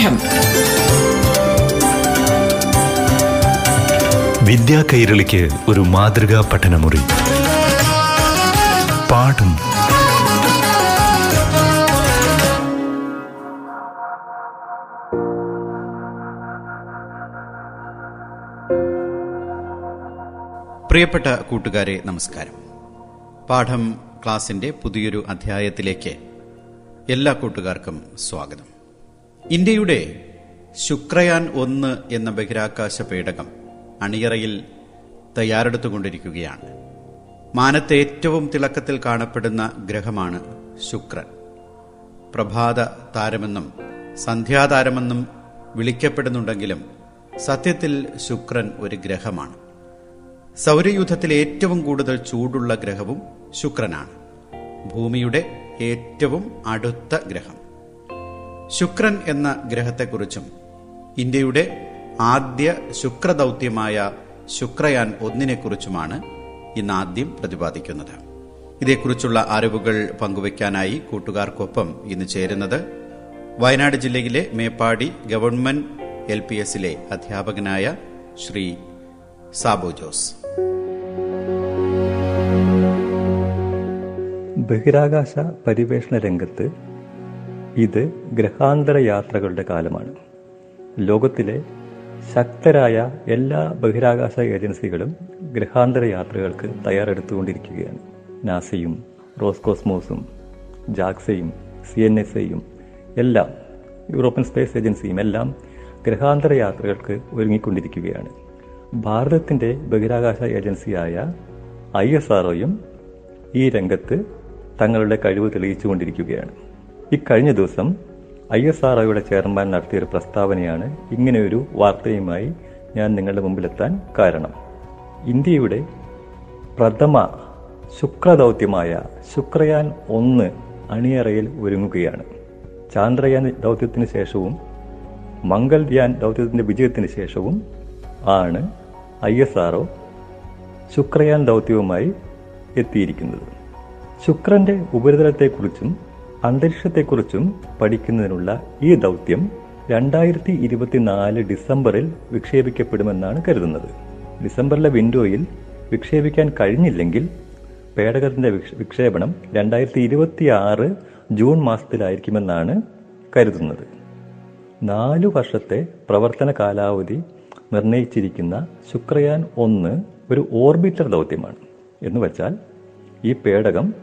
പാഠം വിദ്യാ കൈരളിക്ക് ഒരു മാതൃകാ പഠനമുറി. പാഠം. പ്രിയപ്പെട്ട കൂട്ടുകാരെ നമസ്കാരം. പാഠം ക്ലാസിന്റെ പുതിയൊരു അധ്യായത്തിലേക്ക് എല്ലാ കൂട്ടുകാർക്കും സ്വാഗതം. ഇന്ത്യയുടെ ശുക്രയാൻ ഒന്ന് എന്ന ബഹിരാകാശ പേടകം അണിയറയിൽ തയ്യാറെടുത്തുകൊണ്ടിരിക്കുകയാണ്. മാനത്തെ ഏറ്റവും തിളക്കത്തിൽ കാണപ്പെടുന്ന ഗ്രഹമാണ് ശുക്രൻ. പ്രഭാത താരമെന്നും സന്ധ്യാതാരമെന്നും വിളിക്കപ്പെടുന്നുണ്ടെങ്കിലും സത്യത്തിൽ ശുക്രൻ ഒരു ഗ്രഹമാണ്. സൗരയൂഥത്തിലെ ഏറ്റവും കൂടുതൽ ചൂടുള്ള ഗ്രഹവും ശുക്രനാണ്. ഭൂമിയുടെ ഏറ്റവും അടുത്ത ഗ്രഹം. ശുക്രൻ എന്ന ഗ്രഹത്തെക്കുറിച്ചും ഇന്ത്യയുടെ ആദ്യ ശുക്രദൗത്യമായ ശുക്രയാൻ ഒന്നിനെക്കുറിച്ചുമാണ് ഇന്ന് ആദ്യം പ്രതിപാദിക്കുന്നത്. ഇതേക്കുറിച്ചുള്ള അറിവുകൾ പങ്കുവയ്ക്കാനായി കൂട്ടുകാർക്കൊപ്പം ഇന്ന് ചേരുന്നത് വയനാട് ജില്ലയിലെ മേപ്പാടി ഗവൺമെന്റ് എൽ പി എസിലെ അധ്യാപകനായ ശ്രീ സാബു ജോസ്. ബഹിരാകാശ പരിവേഷണ രംഗത്ത് ഇത് ഗ്രഹാന്തര യാത്രകളുടെ കാലമാണ്. ലോകത്തിലെ ശക്തരായ എല്ലാ ബഹിരാകാശ ഏജൻസികളും ഗ്രഹാന്തര യാത്രകൾക്ക് തയ്യാറെടുത്തുകൊണ്ടിരിക്കുകയാണ്. നാസയും റോസ്കോസ്മോസും ജാക്സയും സി എൻ എസ് എയും എല്ലാം യൂറോപ്യൻ സ്പേസ് ഏജൻസിയും എല്ലാം ഗ്രഹാന്തര യാത്രകൾക്ക് ഒരുങ്ങിക്കൊണ്ടിരിക്കുകയാണ്. ഭാരതത്തിന്റെ ബഹിരാകാശ ഏജൻസിയായ ഐ എസ് ആർഒയും ഈ രംഗത്ത് തങ്ങളുടെ കഴിവ് തെളിയിച്ചുകൊണ്ടിരിക്കുകയാണ്. ഇക്കഴിഞ്ഞ ദിവസം ഐ എസ് ആർ ഒയുടെ ചെയർമാൻ നടത്തിയൊരു പ്രസ്താവനയാണ് ഇങ്ങനെയൊരു വാർത്തയുമായി ഞാൻ നിങ്ങളുടെ മുമ്പിലെത്താൻ കാരണം. ഇന്ത്യയുടെ പ്രഥമ ശുക്രദൗത്യമായ ശുക്രയാൻ ഒന്ന് അണിയറയിൽ ഒരുങ്ങുകയാണ്. ചാന്ദ്രയാൻ ദൗത്യത്തിന് ശേഷവും മംഗൾയാൻ ദൗത്യത്തിന്റെ വിജയത്തിന് ശേഷവും ആണ് I S R O Shukrayaan ദൗത്യവുമായി എത്തിയിരിക്കുന്നത്. ശുക്രന്റെ ഉപരിതലത്തെക്കുറിച്ചും അന്തരീക്ഷത്തെക്കുറിച്ചും പഠിക്കുന്നതിനുള്ള ഈ ദൗത്യം രണ്ടായിരത്തി ഇരുപത്തിനാല് ഡിസംബറിൽ വിക്ഷേപിക്കപ്പെടുമെന്നാണ് കരുതുന്നത്. ഡിസംബറിലെ വിൻഡോയിൽ വിക്ഷേപിക്കാൻ കഴിഞ്ഞില്ലെങ്കിൽ പേടകത്തിന്റെ വിക്ഷേപണം രണ്ടായിരത്തി ഇരുപത്തി ആറ് ജൂൺ മാസത്തിലായിരിക്കുമെന്നാണ് കരുതുന്നത്. നാലു വർഷത്തെ പ്രവർത്തന കാലാവധി നിർണയിച്ചിരിക്കുന്ന ശുക്രയാൻ ഒന്ന് ഒരു ഓർബിറ്റർ ദൗത്യമാണ്. എന്ന് വെച്ചാൽ ഈ പേടകം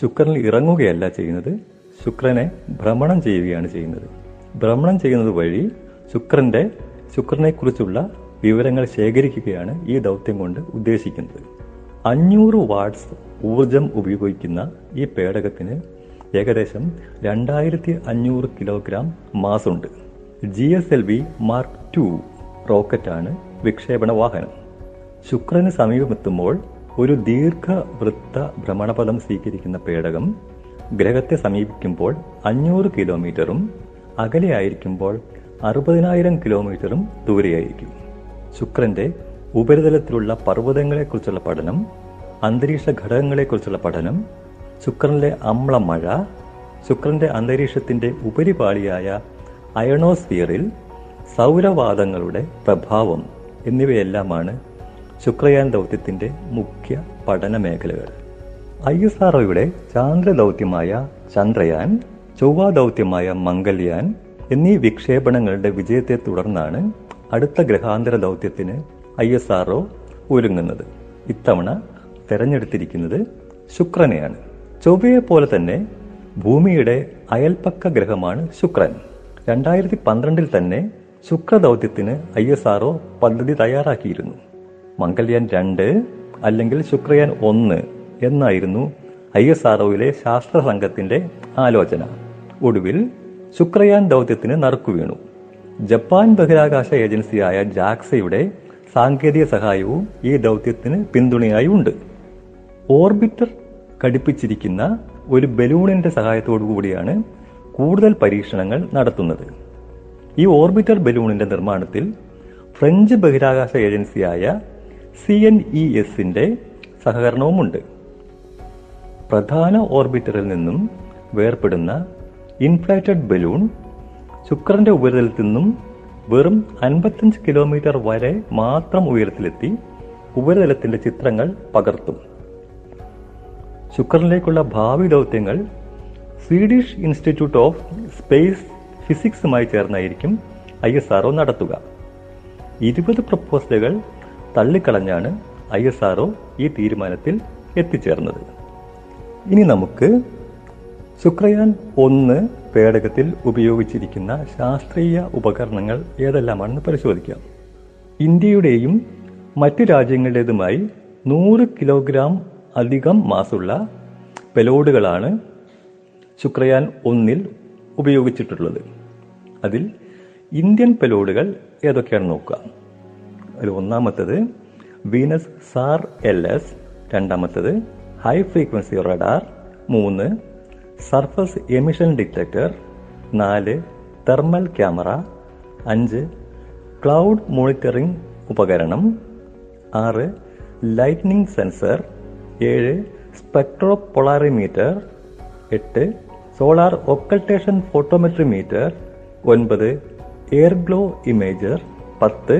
ശുക്രനിൽ ഇറങ്ങുകയല്ല ചെയ്യുന്നത് ശുക്രനെ ഭ്രമണം ചെയ്യുകയാണ് ചെയ്യുന്നത്. ഭ്രമണം ചെയ്യുന്നത് വഴി ശുക്രന്റെ ശുക്രനെക്കുറിച്ചുള്ള വിവരങ്ങൾ ശേഖരിക്കുകയാണ് ഈ ദൗത്യം കൊണ്ട് ഉദ്ദേശിക്കുന്നത്. അഞ്ഞൂറ് വാട്ട്സ് ഊർജം ഉപയോഗിക്കുന്ന ഈ പേടകത്തിന് ഏകദേശം രണ്ടായിരത്തി അഞ്ഞൂറ് kilogram മാസുണ്ട് G S L V mark two റോക്കറ്റാണ് വിക്ഷേപണ വാഹനം. ശുക്രന് സമീപമെത്തുമ്പോൾ ഒരു ദീർഘവൃത്ത ഭ്രമണപഥം സ്വീകരിക്കുന്ന പേടകം ഗ്രഹത്തെ സമീപിക്കുമ്പോൾ അഞ്ഞൂറ് കിലോമീറ്ററും അകലെയായിരിക്കുമ്പോൾ അറുപതിനായിരം കിലോമീറ്ററും ദൂരെയായിരിക്കും. ശുക്രന്റെ ഉപരിതലത്തിലുള്ള പർവതങ്ങളെക്കുറിച്ചുള്ള പഠനം അന്തരീക്ഷ ഘടകങ്ങളെക്കുറിച്ചുള്ള പഠനം ശുക്രനിലെ അമ്ലമഴ ശുക്രന്റെ അന്തരീക്ഷത്തിന്റെ ഉപരിപാളിയായ അയണോസ്ഫിയറിൽ സൗരവാദങ്ങളുടെ പ്രഭാവം എന്നിവയെല്ലാമാണ് ശുക്രയാൻ ദൗത്യത്തിന്റെ മുഖ്യ പഠന മേഖലകൾ ഐ എസ് ആർ ഒയുടെ ചാന്ദ്ര ദൗത്യമായ ചന്ദ്രയാൻ ചൊവ്വ ദൗത്യമായ മംഗൾയാൻ എന്നീ വിക്ഷേപണങ്ങളുടെ വിജയത്തെ തുടർന്നാണ് അടുത്ത ഗ്രഹാന്തര ദൗത്യത്തിന് ഐ എസ് ആർ ഒ ഒരുങ്ങുന്നത്. ഇത്തവണ തെരഞ്ഞെടുത്തിരിക്കുന്നത് ശുക്രനെയാണ്. ചൊവ്വയെ പോലെ തന്നെ ഭൂമിയുടെ അയൽപ്പക്ക ഗ്രഹമാണ് ശുക്രൻ. രണ്ടായിരത്തി പന്ത്രണ്ടിൽ തന്നെ ശുക്രദൗത്യത്തിന് ഐ എസ് ആർ പദ്ധതി തയ്യാറാക്കിയിരുന്നു. മംഗൾയാൻ രണ്ട് അല്ലെങ്കിൽ ശുക്രയാൻ ഒന്ന് എന്നായിരുന്നു ഐ എസ് ആർ ഒയിലെ ശാസ്ത്ര സംഘത്തിന്റെ ആലോചന. ഒടുവിൽ ശുക്രയാൻ ദൗത്യത്തിന് നറുക്കു വീണു. ജപ്പാൻ ബഹിരാകാശ ഏജൻസിയായ ജാക്സയുടെ സാങ്കേതിക സഹായവും ഈ ദൗത്യത്തിന് പിന്തുണയായി ഉണ്ട്. ഓർബിറ്റർ ഘടിപ്പിച്ചിരിക്കുന്ന ഒരു ബലൂണിന്റെ സഹായത്തോടു കൂടിയാണ് കൂടുതൽ പരീക്ഷണങ്ങൾ നടത്തുന്നത്. ഈ ഓർബിറ്റർ ബലൂണിന്റെ നിർമ്മാണത്തിൽ ഫ്രഞ്ച് ബഹിരാകാശ ഏജൻസിയായ സി എൻ ഇ എസിന്റെ സഹകരണവുമുണ്ട്. പ്രധാന ഓർബിറ്ററിൽ നിന്നും വേർപെടുന്ന ഇൻഫ്ലേറ്റഡ് ബലൂൺ ശുക്രന്റെ ഉപരിതലത്തിൽ നിന്നും വെറും അൻപത്തഞ്ച് കിലോമീറ്റർ വരെ മാത്രം ഉയരത്തിലെത്തി ഉപരിതലത്തിന്റെ ചിത്രങ്ങൾ പകർത്തും. ശുക്രനിലേക്കുള്ള ഭാവി ദൗത്യങ്ങൾ സ്വീഡിഷ് ഇൻസ്റ്റിറ്റ്യൂട്ട് ഓഫ് സ്പേസ് ഫിസിക്സുമായി ചേർന്നായിരിക്കും ഐ എസ് ആർഒ നടത്തുക. ഇരുപത് പ്രപ്പോസലുകൾ തള്ളിക്കളഞ്ഞാണ് ഐ എസ് ആർഒ ഈ തീരുമാനത്തിൽ എത്തിച്ചേർന്നത്. ഇനി നമുക്ക് ശുക്രയാൻ ഒന്ന് പേടകത്തിൽ ഉപയോഗിച്ചിരിക്കുന്ന ശാസ്ത്രീയ ഉപകരണങ്ങൾ ഏതെല്ലാമാണെന്ന് പരിശോധിക്കാം. ഇന്ത്യയുടെയും മറ്റ് രാജ്യങ്ങളുടേതുമായി നൂറ് കിലോഗ്രാം അധികം മാസുള്ള പെലോഡുകളാണ് ശുക്രയാൻ ഒന്നിൽ ഉപയോഗിച്ചിട്ടുള്ളത്. അതിൽ ഇന്ത്യൻ പെലോഡുകൾ ഏതൊക്കെയാണെന്ന് നോക്കുക അതിൽ ഒന്നാമത്തത് വീനസ് സാർ എൽ എസ് രണ്ടാമത്തത് ഹൈ ഫ്രീക്വൻസി റഡാർ മൂന്ന് സർഫസ് എമിഷൻ ഡിറ്റക്ടർ നാല് തെർമൽ ക്യാമറ അഞ്ച് ക്ലൗഡ് മോണിറ്ററിംഗ് ഉപകരണം ആറ് ലൈറ്റ്നിംഗ് സെൻസർ ഏഴ് സ്പെക്ട്രോ പൊളാറിമീറ്റർ എട്ട് സോളാർ ഒക്കൾട്ടേഷൻ ഫോട്ടോമെട്രി മീറ്റർ ഒൻപത് എയർ ഗ്ലോ ഇമേജർ പത്ത്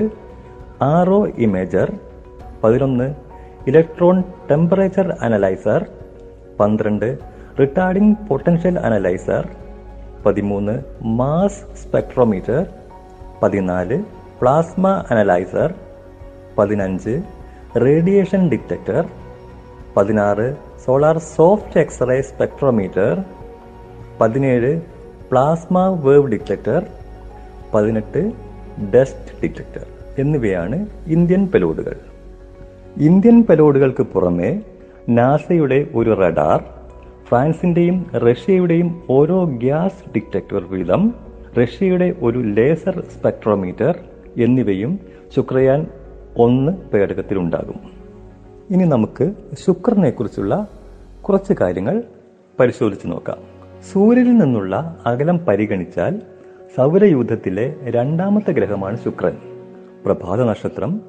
ആർ ഒ ഇമേജർ പതിനൊന്ന് ഇലക്ട്രോൺ ടെമ്പറേച്ചർ അനലൈസർ പന്ത്രണ്ട് റിട്ടാർഡിംഗ് പൊട്ടൻഷ്യൽ അനലൈസർ പതിമൂന്ന് മാസ് സ്പെക്ട്രോമീറ്റർ പതിനാല് പ്ലാസ്മ അനലൈസർ പതിനഞ്ച് റേഡിയേഷൻ ഡിറ്റക്ടർ പതിനാറ് solar soft X ray spectrometer പതിനേഴ് പ്ലാസ്മ വേവ് ഡിറ്റക്ടർ പതിനെട്ട് ഡസ്റ്റ് ഡിറ്റക്ടർ എന്നിവയാണ് ഇന്ത്യൻ പെലോഡുകൾ. ഇന്ത്യൻ പലോഡുകൾക്ക് പുറമെ നാസയുടെ ഒരു റഡാർ ഫ്രാൻസിന്റെയും റഷ്യയുടെയും ഓരോ ഗ്യാസ് ഡിറ്റക്ടർ വീതം റഷ്യയുടെ ഒരു ലേസർ സ്പെക്ട്രോമീറ്റർ എന്നിവയും ശുക്രയാൻ ഒന്ന് പേടകത്തിലുണ്ടാകും. ഇനി നമുക്ക് ശുക്രനെ കുറിച്ചുള്ള കുറച്ച് കാര്യങ്ങൾ പരിശോധിച്ചു നോക്കാം. സൂര്യനിൽ നിന്നുള്ള അകലം പരിഗണിച്ചാൽ സൗരയൂഥത്തിലെ രണ്ടാമത്തെ ഗ്രഹമാണ് ശുക്രൻ. പ്രഭാത നക്ഷത്രം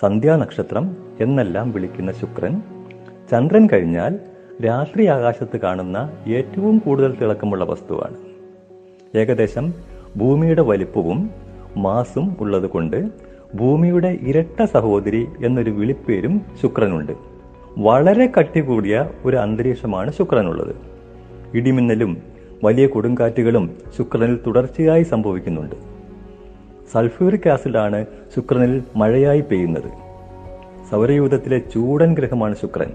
സന്ധ്യാനക്ഷത്രം എന്നെല്ലാം വിളിക്കുന്ന ശുക്രൻ ചന്ദ്രൻ കഴിഞ്ഞാൽ രാത്രി ആകാശത്ത് കാണുന്ന ഏറ്റവും കൂടുതൽ തിളക്കമുള്ള വസ്തുവാണ്. ഏകദേശം ഭൂമിയുടെ വലിപ്പവും മാസും ഉള്ളതുകൊണ്ട് ഭൂമിയുടെ ഇരട്ട സഹോദരി എന്നൊരു വിളിപ്പേരും ശുക്രനുണ്ട്. വളരെ കട്ടി കൂടിയ ഒരു അന്തരീക്ഷമാണ് ശുക്രനുള്ളത്. ഇടിമിന്നലും വലിയ കൊടുങ്കാറ്റുകളും ശുക്രനിൽ തുടർച്ചയായി സംഭവിക്കുന്നുണ്ട്. സൾഫ്യൂറിക് ആസിഡാണ് ശുക്രനിൽ മഴയായി പെയ്യുന്നത്. സൗരയൂഥത്തിലെ ചൂടൻ ഗ്രഹമാണ് ശുക്രൻ.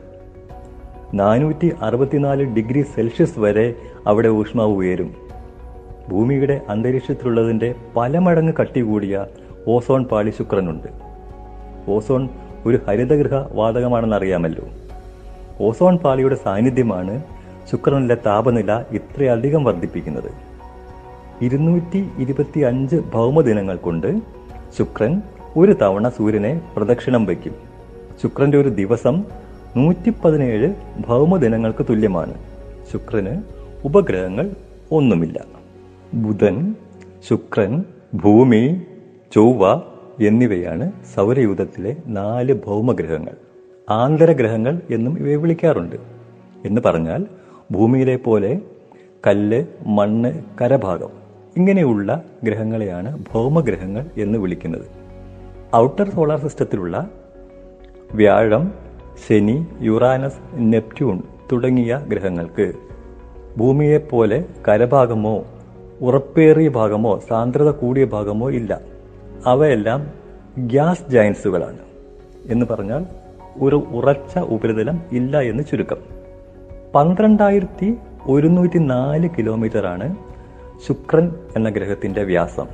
നാനൂറ്റി അറുപത്തിനാല് ഡിഗ്രി സെൽഷ്യസ് വരെ അവിടെ ഊഷ്മാവ് ഉയരും. ഭൂമിയുടെ അന്തരീക്ഷത്തിലുള്ളതിന്റെ പല മടങ്ങ് കട്ടി കൂടിയ ഓസോൺ പാളി ശുക്രനുണ്ട്. ഓസോൺ ഒരു ഹരിതഗൃഹ വാതകമാണെന്ന് അറിയാമല്ലോ ഓസോൺ പാളിയുടെ സാന്നിധ്യമാണ് ശുക്രനിലെ താപനില ഇത്രയധികം വർദ്ധിപ്പിക്കുന്നത്. ഇരുന്നൂറ്റി ഇരുപത്തി അഞ്ച് ഭൗമദിനങ്ങൾ കൊണ്ട് ശുക്രൻ ഒരു തവണ സൂര്യനെ പ്രദക്ഷിണം വയ്ക്കും. ശുക്രന്റെ ഒരു ദിവസം നൂറ്റി പതിനേഴ് ഭൗമദിനങ്ങൾക്ക് തുല്യമാണ്. ശുക്രന് ഉപഗ്രഹങ്ങൾ ഒന്നുമില്ല. ബുധൻ ശുക്രൻ ഭൂമി ചൊവ്വ എന്നിവയാണ് സൗരയൂഥത്തിലെ നാല് ഭൗമഗ്രഹങ്ങൾ. ആന്തരഗ്രഹങ്ങൾ എന്നും ഇവയെ വിളിക്കാറുണ്ട്. എന്ന് പറഞ്ഞാൽ ഭൂമിയിലെ പോലെ കല്ല് മണ്ണ് കരഭാഗം ഇങ്ങനെയുള്ള ഗ്രഹങ്ങളെയാണ് ഭൗമഗ്രഹങ്ങൾ എന്ന് വിളിക്കുന്നത്. ഔട്ടർ സോളാർ സിസ്റ്റത്തിലുള്ള വ്യാഴം ശനി യുറാനസ് നെപ്റ്റ്യൂൺ തുടങ്ങിയ ഗ്രഹങ്ങൾക്ക്. ഭൂമിയെപ്പോലെ കരഭാഗമോ ഉറപ്പേറിയ ഭാഗമോ സാന്ദ്രത കൂടിയ ഭാഗമോ ഇല്ല. അവയെല്ലാം ഗ്യാസ് ജയൻസുകളാണ് എന്ന് പറഞ്ഞാൽ ഒരു ഉറച്ച ഉപരിതലം ഇല്ല എന്ന് ചുരുക്കം. പന്ത്രണ്ടായിരത്തി ഒരുന്നൂറ്റി നാല് കിലോമീറ്ററാണ് ശുക്രൻ എന്ന ഗ്രഹത്തിന്റെ വ്യാസം.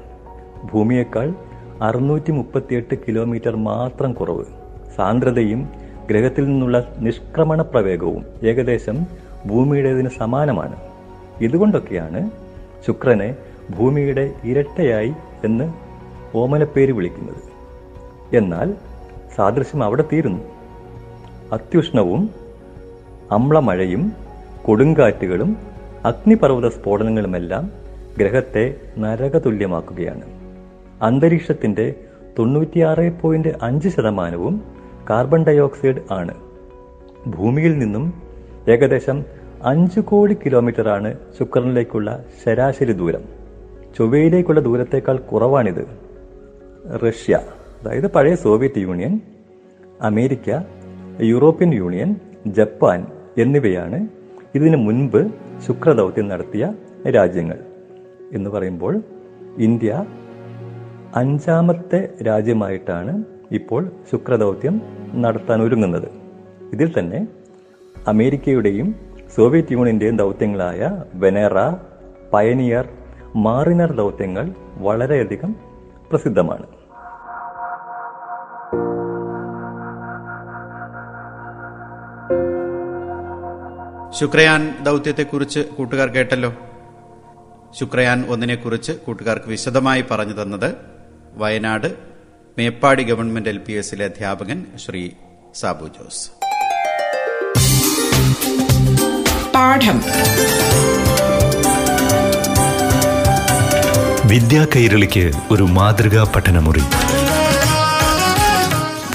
ഭൂമിയേക്കാൾ അറുന്നൂറ്റി മുപ്പത്തിയെട്ട് കിലോമീറ്റർ മാത്രം കുറവ്. സാന്ദ്രതയും ഗ്രഹത്തിൽ നിന്നുള്ള നിഷ്ക്രമണ പ്രവേഗവും ഏകദേശം ഭൂമിയുടേതിന് സമാനമാണ്. ഇതുകൊണ്ടൊക്കെയാണ് ശുക്രനെ ഭൂമിയുടെ ഇരട്ടയായി എന്ന് ഓമനപ്പേര് വിളിക്കുന്നത്. എന്നാൽ സാദൃശ്യം അവിടെ തീരുന്നു. അത്യുഷ്ണവും അമ്ലമഴയും കൊടുങ്കാറ്റുകളും അഗ്നിപർവത സ്ഫോടനങ്ങളുമെല്ലാം ഗ്രഹത്തെ നരകതുല്യമാക്കുകയാണ്. അന്തരീക്ഷത്തിന്റെ തൊണ്ണൂറ്റിയാറ് പോയിന്റ് അഞ്ച് ശതമാനവും കാർബൺ ഡയോക്സൈഡ് ആണ്. ഭൂമിയിൽ നിന്നും ഏകദേശം അഞ്ചു കോടി കിലോമീറ്റർ ആണ് ശുക്രനിലേക്കുള്ള ശരാശരി ദൂരം. ചൊവ്വയിലേക്കുള്ള ദൂരത്തേക്കാൾ കുറവാണിത്. റഷ്യ അതായത് പഴയ Soviet Union America European Union Japan എന്നിവയാണ് ഇതിനു മുൻപ് ശുക്രദൗത്യം നടത്തിയ രാജ്യങ്ങൾ എന്ന് പറയുമ്പോൾ ഇന്ത്യ അഞ്ചാമത്തെ രാജ്യമായിട്ടാണ് ഇപ്പോൾ ശുക്രദൗത്യം നടത്താൻ ഒരുങ്ങുന്നത്. ഇതിൽ തന്നെ അമേരിക്കയുടെയും സോവിയറ്റ് യൂണിയന്റെയും ദൗത്യങ്ങളായ വെനേറ പയനിയർ മാറിനർ ദൗത്യങ്ങൾ വളരെയധികം പ്രസിദ്ധമാണ്. ശുക്രയാൻ ദൗത്യത്തെക്കുറിച്ച് കൂട്ടുകാർ കേട്ടല്ലോ. ശുക്രയാൻ ഒന്നിനെക്കുറിച്ച് കൂട്ടുകാർക്ക് വിശദമായി പറഞ്ഞു തന്നത് Wayanad Meppadi government L P എസിലെ അധ്യാപകൻ ശ്രീ സാബു ജോസ്. പാഠം. വിദ്യാ കൈരളിക്ക് ഒരു മാതൃകാ പഠനമുറി.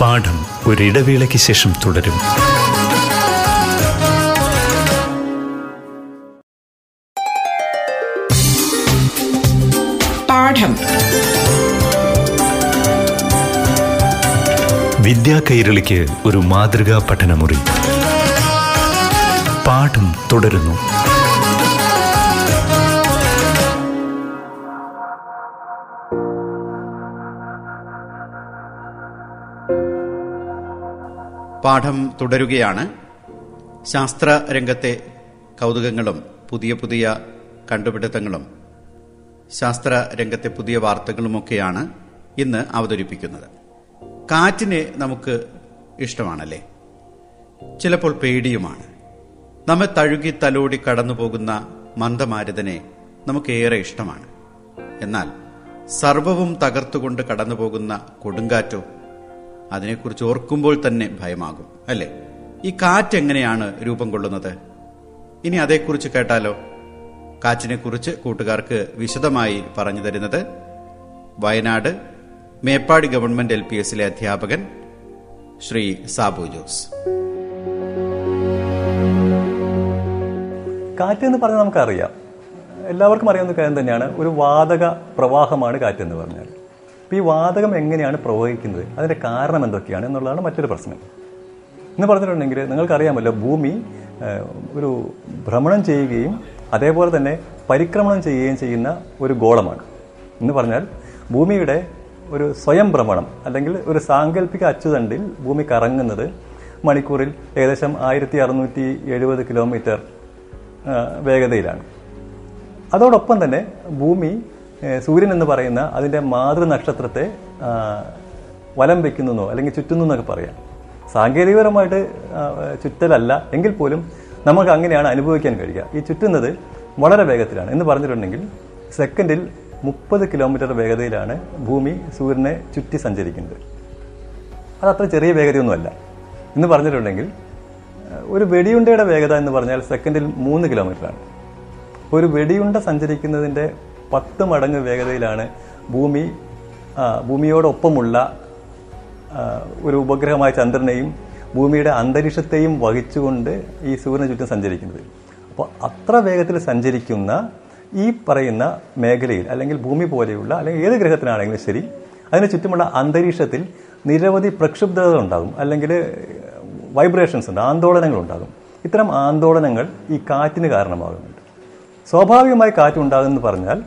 പാഠം ഒരിടവേളയ്ക്ക് ശേഷം തുടരും. വിദ്യാ കൈരളിക്ക് ഒരു മാതൃകാ പഠനമുറി. പാഠം തുടരുന്നു. പാഠം തുടരുകയാണ്. ശാസ്ത്ര രംഗത്തെ കൗതുകങ്ങളും പുതിയ പുതിയ കണ്ടുപിടുത്തങ്ങളും ശാസ്ത്ര രംഗത്തെ പുതിയ വാർത്തകളുമൊക്കെയാണ് ഇന്ന് അവതരിപ്പിക്കുന്നത്. കാറ്റിനെ നമുക്ക് ഇഷ്ടമാണല്ലേ? ചിലപ്പോൾ പേടിയുമാണ്. നമ്മെ തഴുകി തലോടി കടന്നു പോകുന്ന മന്ദമാരുതനെ നമുക്കേറെ ഇഷ്ടമാണ്. എന്നാൽ സർവവും തകർത്തുകൊണ്ട് കടന്നു പോകുന്ന കൊടുങ്കാറ്റോ അതിനെക്കുറിച്ച് ഓർക്കുമ്പോൾ തന്നെ ഭയമാകും അല്ലേ? ഈ കാറ്റ് എങ്ങനെയാണ് രൂപം കൊള്ളുന്നത്? ഇനി അതേക്കുറിച്ച് കേട്ടാലോ? കാറ്റിനെക്കുറിച്ച് കൂട്ടുകാർക്ക് വിശദമായി പറഞ്ഞു തരുന്നത് Wayanad Meppadi government L P എസിലെ അധ്യാപകൻ ശ്രീ സാബു ജോസ്. കാറ്റ് എന്ന് പറഞ്ഞാൽ നമുക്കറിയാം. എല്ലാവർക്കും അറിയാവുന്ന കാര്യം തന്നെയാണ്. ഒരു വാതക പ്രവാഹമാണ് കാറ്റ് എന്ന് പറഞ്ഞാൽ. അപ്പോൾ ഈ വാതകം എങ്ങനെയാണ് പ്രവഹിക്കുന്നത്? അതിന്റെ കാരണം എന്തൊക്കെയാണ് എന്നുള്ളതാണ് മറ്റൊരു പ്രശ്നം. എന്ന് പറഞ്ഞിട്ടുണ്ടെങ്കിൽ നിങ്ങൾക്കറിയാമല്ലോ ഭൂമി ഒരു ഭ്രമണം ചെയ്യുകയും അതേപോലെ തന്നെ പരിക്രമണം ചെയ്യുകയും ചെയ്യുന്ന ഒരു ഗോളമാണ്. എന്ന് പറഞ്ഞാൽ ഭൂമിയുടെ ഒരു സ്വയം ഭ്രമണം അല്ലെങ്കിൽ ഒരു സാങ്കല്പിക അച്ചുതണ്ടിൽ ഭൂമി കറങ്ങുന്നത് മണിക്കൂറിൽ ഏകദേശം ആയിരത്തി അറുന്നൂറ്റി എഴുപത് കിലോമീറ്റർ വേഗതയിലാണ്. അതോടൊപ്പം തന്നെ ഭൂമി സൂര്യൻ എന്ന് പറയുന്ന അതിന്റെ മാതൃനക്ഷത്രത്തെ നക്ഷത്രത്തെ വലം വെക്കുന്നോ അല്ലെങ്കിൽ ചുറ്റുന്നു എന്നൊക്കെ പറയാം. സാങ്കേതികപരമായിട്ട് ചുറ്റലല്ല എങ്കിൽ പോലും നമുക്ക് അങ്ങനെയാണ് അനുഭവിക്കാൻ കഴിയുക. ഈ ചുറ്റുന്നത് വളരെ വേഗത്തിലാണ്. എന്ന് പറഞ്ഞിട്ടുണ്ടെങ്കിൽ സെക്കൻഡിൽ മുപ്പത് കിലോമീറ്റർ വേഗതയിലാണ് ഭൂമി സൂര്യനെ ചുറ്റി സഞ്ചരിക്കുന്നത്. അത് അത്ര ചെറിയ വേഗതയൊന്നുമല്ല. എന്ന് പറഞ്ഞിട്ടുണ്ടെങ്കിൽ ഒരു വെടിയുണ്ടയുടെ വേഗത എന്ന് പറഞ്ഞാൽ സെക്കൻഡിൽ മൂന്ന് കിലോമീറ്ററാണ്. ഒരു വെടിയുണ്ട സഞ്ചരിക്കുന്നതിന്റെ പത്ത് മടങ്ങ് വേഗതയിലാണ് ഭൂമി ഭൂമിയോടൊപ്പമുള്ള ഒരു ഉപഗ്രഹമായ ചന്ദ്രനെയും ഭൂമിയുടെ അന്തരീക്ഷത്തെയും വഹിച്ചുകൊണ്ട് ഈ സൂര്യന് ചുറ്റും സഞ്ചരിക്കുന്നത്. അപ്പോൾ അത്ര വേഗത്തിൽ സഞ്ചരിക്കുന്ന ഈ പറയുന്ന മേഖലയിൽ അല്ലെങ്കിൽ ഭൂമി പോലെയുള്ള അല്ലെങ്കിൽ ഏത് ഗ്രഹത്തിനാണെങ്കിലും ശരി അതിന് ചുറ്റുമുള്ള അന്തരീക്ഷത്തിൽ നിരവധി പ്രക്ഷുബ്ധതകൾ ഉണ്ടാകും. അല്ലെങ്കിൽ വൈബ്രേഷൻസ് ഉണ്ട് ആന്തോളനങ്ങൾ ഉണ്ടാകും. ഇത്തരം ആന്തോളനങ്ങൾ ഈ കാറ്റിന് കാരണമാകുന്നുണ്ട്. സ്വാഭാവികമായി കാറ്റ് കാറ്റുണ്ടാകുമെന്ന് പറഞ്ഞാൽ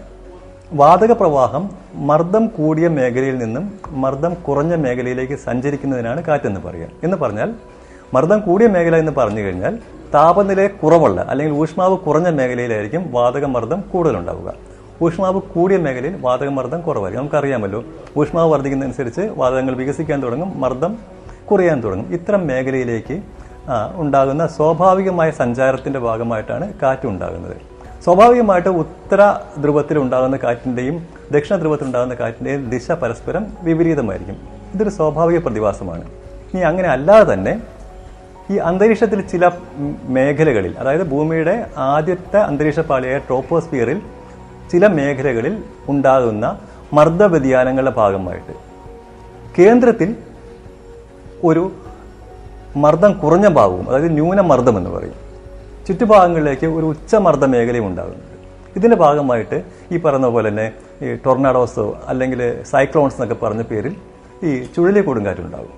വാതക പ്രവാഹം മർദ്ദം കൂടിയ മേഖലയിൽ നിന്നും മർദ്ദം കുറഞ്ഞ മേഖലയിലേക്ക് സഞ്ചരിക്കുന്നതിനാണ് കാറ്റെന്ന് പറയുക എന്ന് പറഞ്ഞാൽ മർദ്ദം കൂടിയ മേഖല എന്ന് പറഞ്ഞു കഴിഞ്ഞാൽ താപനില കുറവുള്ള അല്ലെങ്കിൽ ഊഷ്മാവ് കുറഞ്ഞ മേഖലയിലായിരിക്കും വാതകമർദ്ദം കൂടുതലുണ്ടാവുക. ഊഷ്മാവ് കൂടിയ മേഖലയിൽ വാതകമർദ്ദം കുറവായിരിക്കും. നമുക്കറിയാമല്ലോ ഊഷ്മാവ് വർദ്ധിക്കുന്നതനുസരിച്ച് വാതകങ്ങൾ വികസിക്കാൻ തുടങ്ങും മർദ്ദം കുറയാൻ തുടങ്ങും. ഇത്തരം മേഖലയിലേക്ക് ഉണ്ടാകുന്ന സ്വാഭാവികമായ സഞ്ചാരത്തിന്റെ ഭാഗമായിട്ടാണ് കാറ്റ് ഉണ്ടാകുന്നത്. സ്വാഭാവികമായിട്ട് ഉത്തര ധ്രുവത്തിൽ ഉണ്ടാകുന്ന കാറ്റിന്റെയും ദക്ഷിണ ധ്രുവത്തിൽ ഉണ്ടാകുന്ന കാറ്റിന്റെയും ദിശ പരസ്പരം വിപരീതമായിരിക്കും. ഇതൊരു സ്വാഭാവിക പ്രതിഭാസമാണ്. ഇനി അങ്ങനെ അല്ലാതെ തന്നെ ഈ അന്തരീക്ഷത്തിൽ ചില മേഖലകളിൽ അതായത് ഭൂമിയുടെ ആദ്യത്തെ അന്തരീക്ഷ പാളിയായ ട്രോപ്പോസ്ഫിയറിൽ ചില മേഖലകളിൽ ഉണ്ടാകുന്ന മർദ്ദ വ്യതിയാനങ്ങളുടെ ഭാഗമായിട്ട്. കേന്ദ്രത്തിൽ ഒരു മർദ്ദം കുറഞ്ഞ ഭാഗവും അതായത് ന്യൂനമർദ്ദം എന്ന് പറയും. ചുറ്റുഭാഗങ്ങളിലേക്ക് ഒരു ഉച്ചമർദ്ദ മേഖലയും ഉണ്ടാകുന്നുണ്ട്. ഇതിന്റെ ഭാഗമായിട്ട് ഈ പറയുന്ന പോലെ തന്നെ ഈ ടൊർണാഡോസോ അല്ലെങ്കിൽ സൈക്ലോൺസ് എന്നൊക്കെ പറഞ്ഞ പേരിൽ ഈ ചുഴലി കൊടുങ്കാറ്റുണ്ടാകും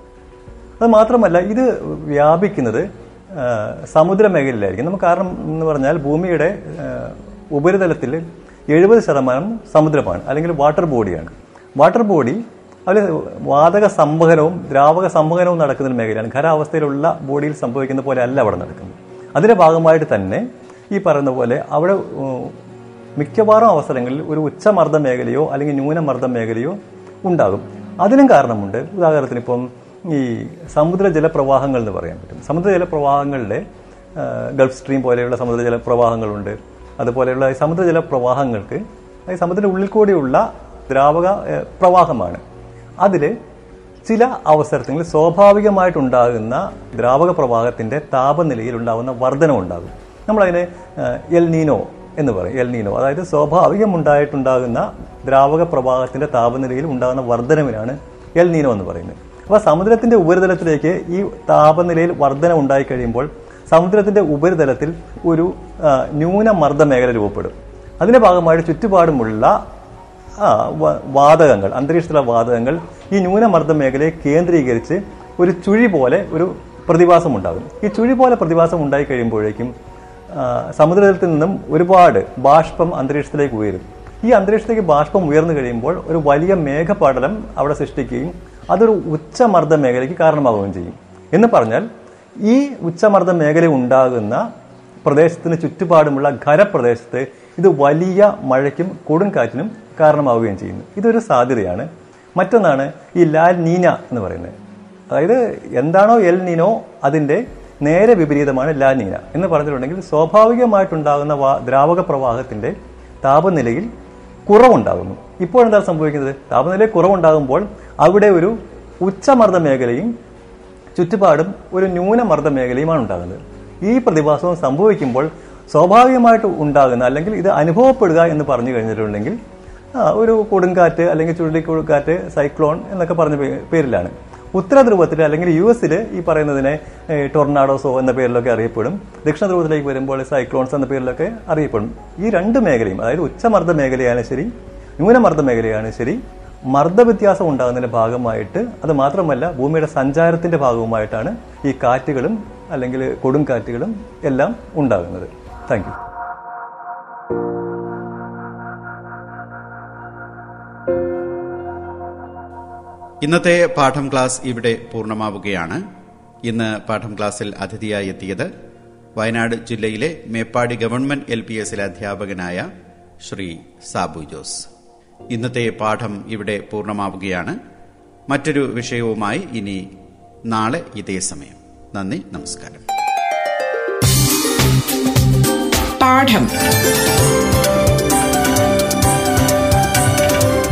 അത് മാത്രമല്ല ഇത് വ്യാപിക്കുന്നത് സമുദ്ര മേഖലയിലായിരിക്കും. നമുക്ക് കാരണം എന്ന് പറഞ്ഞാൽ ഭൂമിയുടെ ഉപരിതലത്തിൽ എഴുപത് ശതമാനം സമുദ്രമാണ് അല്ലെങ്കിൽ വാട്ടർ ബോഡിയാണ്. വാട്ടർ ബോഡി അതിൽ വാതക സംവഹനവും ദ്രാവക സംവഹനവും നടക്കുന്ന മേഖലയാണ്. ഖരാവസ്ഥയിലുള്ള ബോഡിയിൽ സംഭവിക്കുന്ന പോലെ അല്ല അവിടെ നടക്കുന്നത്. അതിന്റെ ഭാഗമായിട്ട് തന്നെ ഈ പറയുന്ന പോലെ അവിടെ മിക്കവാറും അവസരങ്ങളിൽ ഒരു ഉച്ചമർദ്ദ മേഖലയോ അല്ലെങ്കിൽ ന്യൂനമർദ്ദ മേഖലയോ ഉണ്ടാകും. അതിനും കാരണമുണ്ട്. ഉദാഹരണത്തിന് ഇപ്പം ഈ സമുദ്ര ജലപ്രവാഹങ്ങൾ എന്ന് പറയാൻ പറ്റും. സമുദ്ര ജലപ്രവാഹങ്ങളുടെ ആ, ഗൾഫ് സ്ട്രീം പോലെയുള്ള സമുദ്ര ജലപ്രവാഹങ്ങളുണ്ട്. അതുപോലെയുള്ള ഈ സമുദ്ര ജലപ്രവാഹങ്ങൾക്ക് ഈ സമുദ്രത്തിന്റെ ഉള്ളിൽ കൂടിയുള്ള ദ്രാവക പ്രവാഹമാണ്. അതിൽ ചില അവസരത്തിൽ സ്വാഭാവികമായിട്ടുണ്ടാകുന്ന ദ്രാവക പ്രവാഹത്തിന്റെ താപനിലയിൽ ഉണ്ടാകുന്ന വർധനം ഉണ്ടാകും. നമ്മളതിനെ എൽ നീനോ എന്ന് പറയും. El Nino. അതായത് സ്വാഭാവികം ഉണ്ടായിട്ടുണ്ടാകുന്ന ദ്രാവക പ്രവാഹത്തിന്റെ താപനിലയിൽ ഉണ്ടാകുന്ന വർധനവിനാണ് എൽ നീനോ എന്ന് പറയുന്നത്. അപ്പോൾ സമുദ്രത്തിന്റെ ഉപരിതലത്തിലേക്ക് ഈ താപനിലയിൽ വർധന ഉണ്ടായി കഴിയുമ്പോൾ സമുദ്രത്തിന്റെ ഉപരിതലത്തിൽ ഒരു ന്യൂനമർദ്ദ മേഖല രൂപപ്പെടും. അതിന്റെ ഭാഗമായിട്ട് ചുറ്റുപാടുമുള്ള വാതകങ്ങൾ അന്തരീക്ഷത്തിലെ വാതകങ്ങൾ ഈ ന്യൂനമർദ്ദ മേഖലയെ കേന്ദ്രീകരിച്ച് ഒരു ചുഴി പോലെ ഒരു പ്രതിഭാസം ഉണ്ടാകും ഈ ചുഴി പോലെ പ്രതിഭാസം ഉണ്ടായി കഴിയുമ്പോഴേക്കും സമുദ്രത്തിൽ നിന്നും ഒരുപാട് ബാഷ്പം അന്തരീക്ഷത്തിലേക്ക് ഉയരും. ഈ അന്തരീക്ഷത്തിലേക്ക് ബാഷ്പം ഉയർന്നു കഴിയുമ്പോൾ ഒരു വലിയ മേഘപടലം അവിടെ സൃഷ്ടിക്കുകയും അതൊരു ഉച്ചമർദ്ദ മേഖലയ്ക്ക് കാരണമാവുകയും ചെയ്യും. എന്ന് പറഞ്ഞാൽ ഈ ഉച്ചമർദ്ദ മേഖല ഉണ്ടാകുന്ന പ്രദേശത്തിന് ചുറ്റുപാടുമുള്ള ഖരപ്രദേശത്ത് ഇത് വലിയ മഴയ്ക്കും കൊടുങ്കാറ്റിനും കാരണമാവുകയും ചെയ്യുന്നു. ഇതൊരു സാധ്യതയാണ്. മറ്റൊന്നാണ് ഈ ലാൽ നീന എന്ന് പറയുന്നത്. അതായത് എന്താണോ എൽ നീനോ അതിന്റെ നേരെ വിപരീതമാണ് ലാ നീന എന്ന് പറഞ്ഞിട്ടുണ്ടെങ്കിൽ സ്വാഭാവികമായിട്ടുണ്ടാകുന്ന ദ്രാവക പ്രവാഹത്തിന്റെ താപനിലയിൽ കുറവുണ്ടാകുന്നു. ഇപ്പോൾ എന്താണ് സംഭവിക്കുന്നത്? താപനിലയിൽ കുറവുണ്ടാകുമ്പോൾ അവിടെ ഒരു ഉച്ചമർദ്ദ മേഖലയും ചുറ്റുപാടും ഒരു ന്യൂനമർദ്ദ മേഖലയുമാണ് ഉണ്ടാകുന്നത്. ഈ പ്രതിഭാസവും സംഭവിക്കുമ്പോൾ സ്വാഭാവികമായിട്ട് ഉണ്ടാകുന്ന അല്ലെങ്കിൽ ഇത് അനുഭവപ്പെടുക എന്ന് പറഞ്ഞു കഴിഞ്ഞിട്ടുണ്ടെങ്കിൽ ഒരു കൊടുങ്കാറ്റ് അല്ലെങ്കിൽ ചുഴലിക്കൊടുക്കാറ്റ് സൈക്ലോൺ എന്നൊക്കെ പറഞ്ഞ പേരിലാണ്. ഉത്തര ധ്രുവത്തിൽ അല്ലെങ്കിൽ യു എസിൽ ഈ പറയുന്നതിനെ ടൊർണാഡോസോ എന്ന പേരിലൊക്കെ അറിയപ്പെടും. ദക്ഷിണ ധ്രുവത്തിലേക്ക് വരുമ്പോൾ സൈക്ലോൺസ് എന്ന പേരിലൊക്കെ അറിയപ്പെടും. ഈ രണ്ട് മേഖലയും അതായത് ഉച്ചമർദ്ദ മേഖലയാണ് ശരി ന്യൂനമർദ്ദ മേഖലയാണ് ശരി മർദ്ദവ്യത്യാസം ഉണ്ടാകുന്നതിന്റെ ഭാഗമായിട്ട് അത് മാത്രമല്ല ഭൂമിയുടെ സഞ്ചാരത്തിന്റെ ഭാഗവുമായിട്ടാണ് ഈ കാറ്റുകളും അല്ലെങ്കിൽ കൊടുങ്കാറ്റുകളും എല്ലാം ഉണ്ടാകുന്നത്. താങ്ക് ഇന്നത്തെ പാഠം ക്ലാസ് ഇവിടെ പൂർണമാവുകയാണ്. ഇന്ന് പാഠം ക്ലാസ്സിൽ അതിഥിയായി എത്തിയത് വയനാട് ജില്ലയിലെ മേപ്പാടി ഗവൺമെന്റ് എൽ പി എസിലെ അധ്യാപകനായ ശ്രീ സാബു ജോസ്. ഇന്നത്തെ പാഠം ഇവിടെ പൂർണമാവുകയാണ്. മറ്റൊരു വിഷയവുമായി ഇനി നാളെ ഇതേ സമയം. നന്ദി നമസ്കാരം. പാഠം.